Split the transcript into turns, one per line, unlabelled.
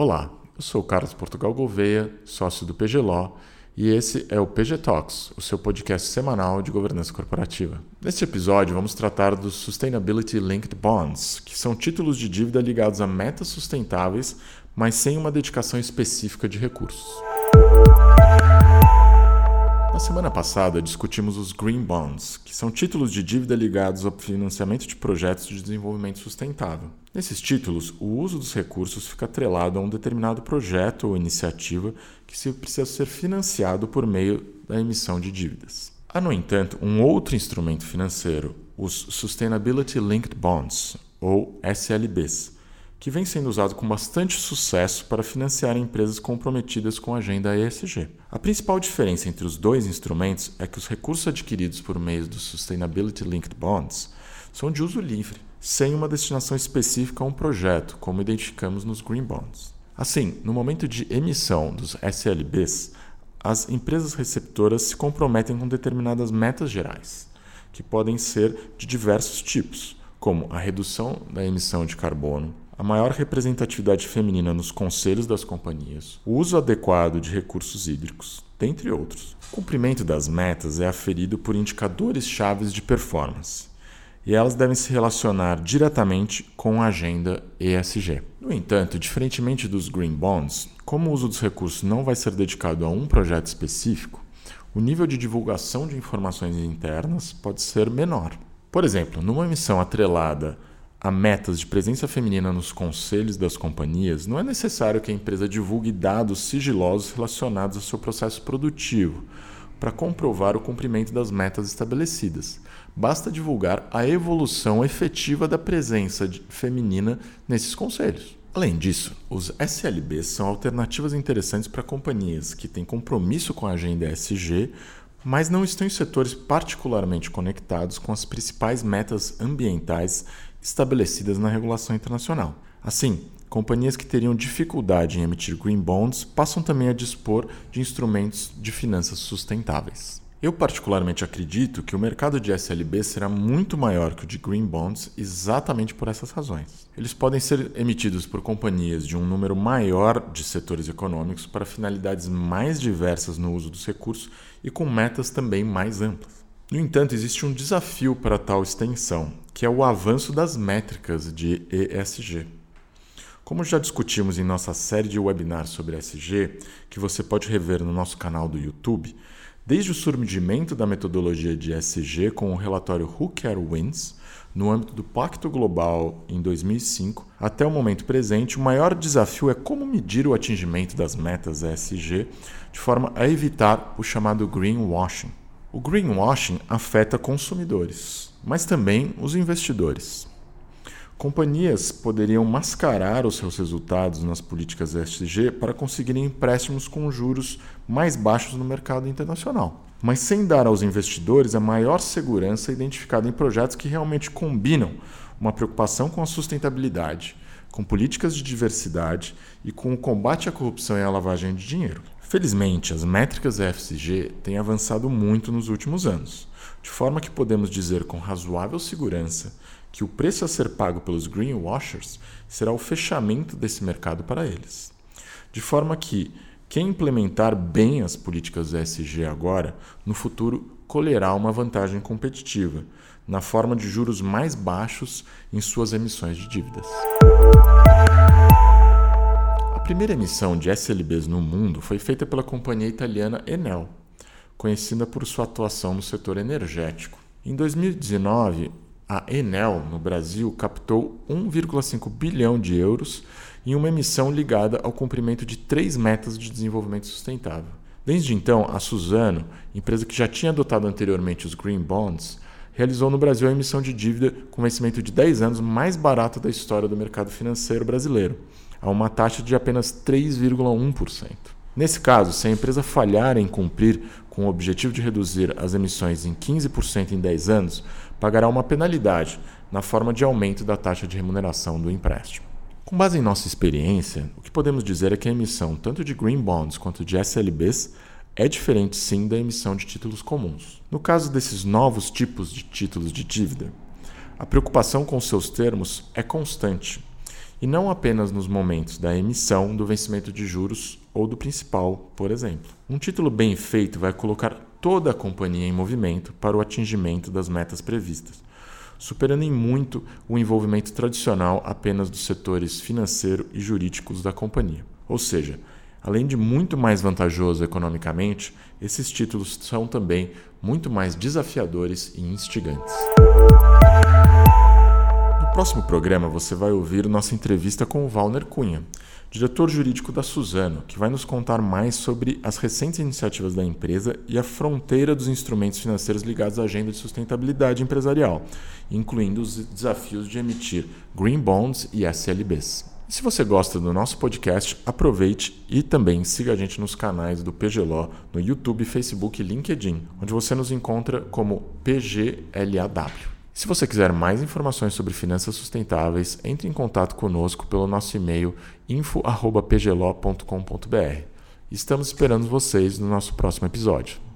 Olá, eu sou Carlos Portugal Gouveia, sócio do PGLO, e esse é o PG Talks, o seu podcast semanal de governança corporativa. Neste episódio, vamos tratar dos Sustainability Linked Bonds, que são títulos de dívida ligados a metas sustentáveis, mas sem uma dedicação específica de recursos. Na semana passada, discutimos os Green Bonds, que são títulos de dívida ligados ao financiamento de projetos de desenvolvimento sustentável. Nesses títulos, o uso dos recursos fica atrelado a um determinado projeto ou iniciativa que precisa ser financiado por meio da emissão de dívidas. Há, no entanto, um outro instrumento financeiro, os Sustainability Linked Bonds, ou SLBs, que vem sendo usado com bastante sucesso para financiar empresas comprometidas com a agenda ESG. A principal diferença entre os dois instrumentos é que os recursos adquiridos por meio dos Sustainability Linked Bonds são de uso livre, sem uma destinação específica a um projeto, como identificamos nos Green Bonds. Assim, no momento de emissão dos SLBs, as empresas receptoras se comprometem com determinadas metas gerais, que podem ser de diversos tipos, como a redução da emissão de carbono, a maior representatividade feminina nos conselhos das companhias, o uso adequado de recursos hídricos, dentre outros. O cumprimento das metas é aferido por indicadores chaves de performance, e elas devem se relacionar diretamente com a agenda ESG. No entanto, diferentemente dos Green Bonds, como o uso dos recursos não vai ser dedicado a um projeto específico, o nível de divulgação de informações internas pode ser menor. Por exemplo, numa emissão atrelada a metas de presença feminina nos conselhos das companhias, não é necessário que a empresa divulgue dados sigilosos relacionados ao seu processo produtivo para comprovar o cumprimento das metas estabelecidas. Basta divulgar a evolução efetiva da presença feminina nesses conselhos. Além disso, os SLBs são alternativas interessantes para companhias que têm compromisso com a agenda ESG, mas não estão em setores particularmente conectados com as principais metas ambientais estabelecidas na regulação internacional. Assim, companhias que teriam dificuldade em emitir green bonds passam também a dispor de instrumentos de finanças sustentáveis. Eu particularmente acredito que o mercado de SLB será muito maior que o de green bonds exatamente por essas razões. Eles podem ser emitidos por companhias de um número maior de setores econômicos para finalidades mais diversas no uso dos recursos e com metas também mais amplas. No entanto, existe um desafio para tal extensão, que é o avanço das métricas de ESG. Como já discutimos em nossa série de webinars sobre ESG, que você pode rever no nosso canal do YouTube, desde o surgimento da metodologia de ESG com o relatório Who Care Wins, no âmbito do Pacto Global em 2005, até o momento presente, o maior desafio é como medir o atingimento das metas ESG de forma a evitar o chamado greenwashing. O greenwashing afeta consumidores, mas também os investidores. Companhias poderiam mascarar os seus resultados nas políticas ESG para conseguirem empréstimos com juros mais baixos no mercado internacional, mas sem dar aos investidores a maior segurança identificada em projetos que realmente combinam uma preocupação com a sustentabilidade, com políticas de diversidade e com o combate à corrupção e à lavagem de dinheiro. Felizmente, as métricas ESG têm avançado muito nos últimos anos, de forma que podemos dizer com razoável segurança que o preço a ser pago pelos greenwashers será o fechamento desse mercado para eles. De forma que quem implementar bem as políticas ESG agora, no futuro colherá uma vantagem competitiva, na forma de juros mais baixos em suas emissões de dívidas primeira emissão de SLBs no mundo foi feita pela companhia italiana Enel, conhecida por sua atuação no setor energético. Em 2019, a Enel, no Brasil, captou 1,5 bilhão de euros em uma emissão ligada ao cumprimento de três metas de desenvolvimento sustentável. Desde então, a Suzano, empresa que já tinha adotado anteriormente os Green Bonds, realizou no Brasil a emissão de dívida com vencimento de 10 anos mais barata da história do mercado financeiro brasileiro, a uma taxa de apenas 3,1%. Nesse caso, se a empresa falhar em cumprir com o objetivo de reduzir as emissões em 15% em 10 anos, pagará uma penalidade na forma de aumento da taxa de remuneração do empréstimo. Com base em nossa experiência, o que podemos dizer é que a emissão tanto de green bonds quanto de SLBs é diferente sim da emissão de títulos comuns. No caso desses novos tipos de títulos de dívida, a preocupação com seus termos é constante e não apenas nos momentos da emissão, do vencimento de juros ou do principal, por exemplo. Um título bem feito vai colocar toda a companhia em movimento para o atingimento das metas previstas, superando em muito o envolvimento tradicional apenas dos setores financeiro e jurídicos da companhia. Ou seja, além de muito mais vantajoso economicamente, esses títulos são também muito mais desafiadores e instigantes. No próximo programa você vai ouvir nossa entrevista com o Valner Cunha, diretor jurídico da Suzano, que vai nos contar mais sobre as recentes iniciativas da empresa e a fronteira dos instrumentos financeiros ligados à agenda de sustentabilidade empresarial, incluindo os desafios de emitir green bonds e SLBs. E se você gosta do nosso podcast, aproveite e também siga a gente nos canais do PGLO no YouTube, Facebook e LinkedIn, onde você nos encontra como PGLAW. Se você quiser mais informações sobre finanças sustentáveis, entre em contato conosco pelo nosso e-mail info@pglo.com.br. Estamos esperando vocês no nosso próximo episódio.